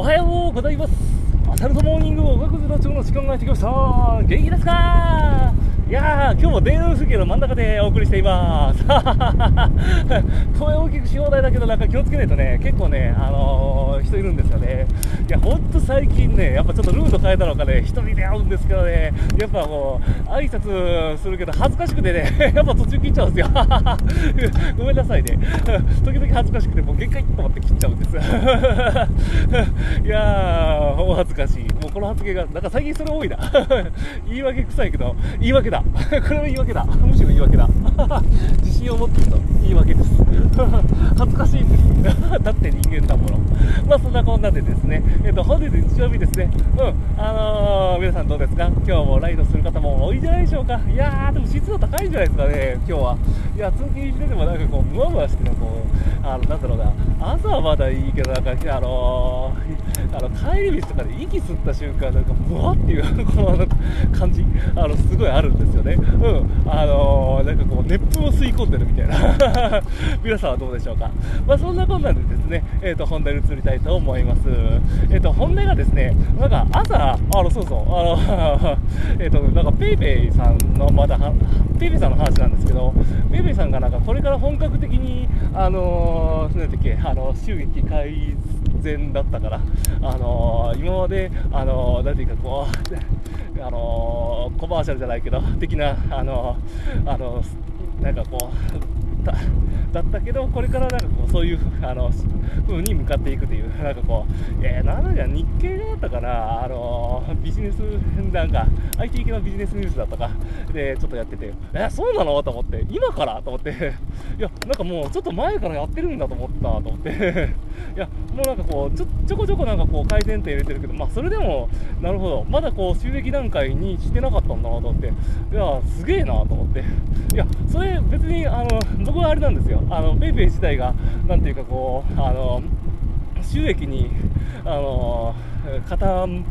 おはようございます。アサルトモーニングおがくずの町の時間がやってきました。元気ですか？いやー、今日も田園風景の真ん中でお送りしています。声大きくし放題だけど、なんか気をつけないとね、結構ね、あのー、人いるんですよね。いや、ほんと最近ね、やっぱちょっとルート変えたのかね、一人で会うんですけどね、やっぱもう、挨拶するけど恥ずかしくてね、やっぱ途中切っちゃうんですよ。ごめんなさいね。時々恥ずかしくて、もう限界と思って切っちゃうんです。いやー、お恥ずかしい。もうこの発言が、なんか最近それ多いな。言い訳臭いけど、言い訳だ。これは言い訳だ。むしろ言い訳だ。自信を持ってると言い訳です。恥ずかしいんです。だって人間だもの。まあそんなこんなでですね、えっ、ー、と、本日日曜日ですね。うん。あのー、皆さんどうですか？今日もライドする方も多いんじゃないでしょうか？いやー、でも湿度高いんじゃないですかね、今日は。いや、通勤しててもなんかこう、ムワムワしてるこう、あの、なんだろうな、朝はまだいいけど、なんか、あのー、あの帰り道とかで息吸った瞬間、なんか、ブワっていう、この感じ、あの、すごいあるんですよね。うん。あのー、なんかこう、熱風を吸い込んでるみたいな。皆さんはどうでしょうか。まあ、そんなこんなでですね、えっ、ー、と、本題に移りたいと思います。えっ、と、本題がですね、なんか、朝、あの、そうそう、あの、えっと、なんか、ペイペイさんの、まだ、ペイペイさんの話なんですけど、ペイペイさんがなんか、これから本格的に、あのー、なんだっけ、あの、収益改善だったから、あの、今まで、あの、なんていうかこう、あのコマーシャルじゃないけど、的な、あのあのなんかこう、ただったけど、これからなんかこうそういうあの風に向かっていくという、なんかこう、えー、なんだじゃ日経だったかな、あのビジネス、なんか IT 系のビジネスニュースだったか、でちょっとやってて、え、そうなの？と思って、今から？と思って、いや、なんかもうちょっと前からやってるんだと思ったと思って、いや、もうなんかこうちょ、ちょこちょこなんかこう改善点入れてるけど、まあそれでも、なるほど、まだこう収益段階にしてなかったんだなと思って、いや、すげえなと思って、いや、それ別に、あの、僕はあれなんですよ。あの PayPay 自体が、なんていうかこう、あの収益に、あの傾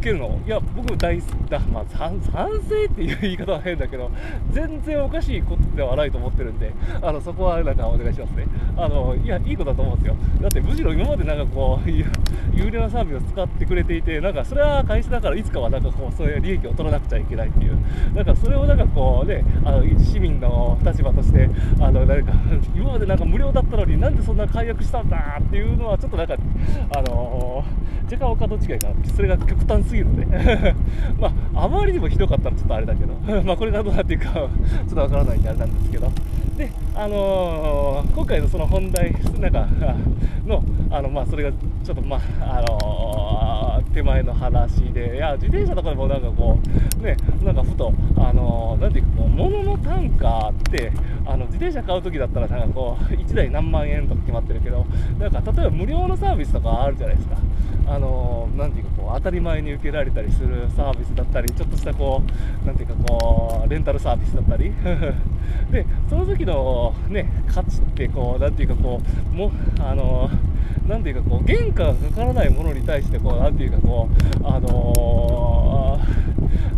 けるの、いや、僕大だ、まあ、賛成っていう言い方は変だけど、全然おかしいことではないと思ってるんで、あのそこはなんかお願いしますね。あのいや、いいことだと思うんですよ。だってむしろ今までなんかこう、有料なサービスを使ってくれていて、なんかそれは会社だからいつかはなんかこう、そういう利益を取らなくちゃいけないっていう、なんかそれをなんかこうね、あの市民の立場として、なんか今までなんか無料だったのになんでそんな解約したんだっていうのはちょっとなんか、あの若干お門違いかな。それが極端すぎるので。まあ、あまりにもひどかったらちょっとあれだけど。まあこれがどうなっていくかちょっとわからないんであれなんですけど、で、あのー、今回のその本題、なんか、の、あの、まあ、それがちょっと、まあ、あのー、手前の話で、いや、自転車とかでもなんかこう、ね、なんかふと、あのー、なんていうか、こう、物の単価って、あの、自転車買う時だったら、なんかこう、1台何万円とか決まってるけど、なんか、例えば無料のサービスとかあるじゃないですか。あのなんていうか、こう、当たり前に受けられたりするサービスだったり、ちょっとしたこう、なんていうか、こう、レンタルサービスだったり、で、その時のね、価値ってこう、なんていうかこう、もあのなんていうかこう、原価がかからないものに対してこう、なんていうかこう、あの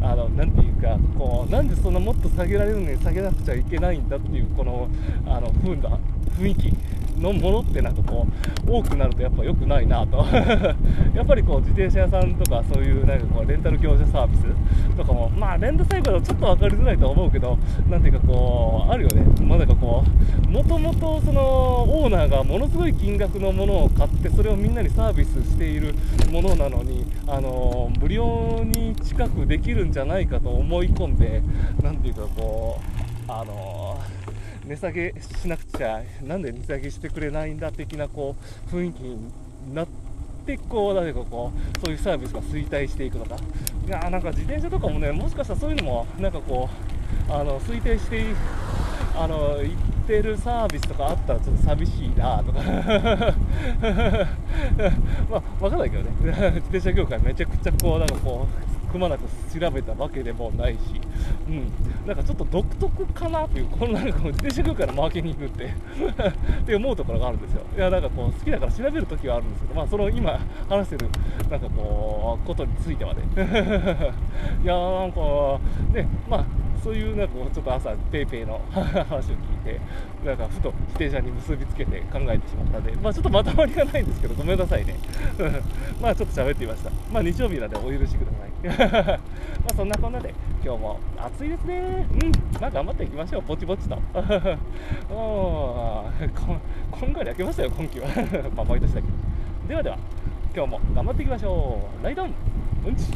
ー、あの、なんていうか、こう、なんでそんなもっと下げられるのに下げなくちゃいけないんだっていう、この、あの、風な雰囲気。のものってなんかこう多くなるとやっぱ良くないなと。やっぱりこう自転車屋さんとかそういうなんかこうレンタル業者サービスとかもまあレンタサイクルはちょっと分かりづらいと思うけどなんていうかこうあるよね。まあなんかこうもともとそのオーナーがものすごい金額のものを買ってそれをみんなにサービスしているものなのにあの無料に近くできるんじゃないかと思い込んでなんていうかこうあの値下げしなくちゃなんで値下げしてくれないんだ的なこう雰囲気になってこう誰かこうそういうサービスが衰退していくのか。いやなんか自転車とかもねもしかしたらそういうのもなんかこうあの推定してあのってるサービスとかあったらちょっと寂しいなとか。まあ分かんないけどね。自転車業界めちゃくちゃこうなんかこうくまなく調べたわけでもないし、うん、なんかちょっと独特かなという、このなんか自転車業界のマーケティングって。って思うところがあるんですよ。いや、なんかこう、好きだから調べるときはあるんですけど、まあ、その今話してる、なんかこう、ことについてはね。いやなんか、ね、まあ、そういうなんかちょっと朝ペイペイの 話を聞いてなんかふと自転車に結びつけて考えてしまったんでまあちょっとまとまりがないんですけどごめんなさいね。まあちょっと喋ってみました。まあ日曜日なんでお許しください。まあそんなこんなで今日も暑いですね。うん。まあ頑張っていきましょう。ぼちぼちと。ここんがり焼けましたよ今季は。まあ毎年だけど。ではでは今日も頑張っていきましょう。ライドン。うんち。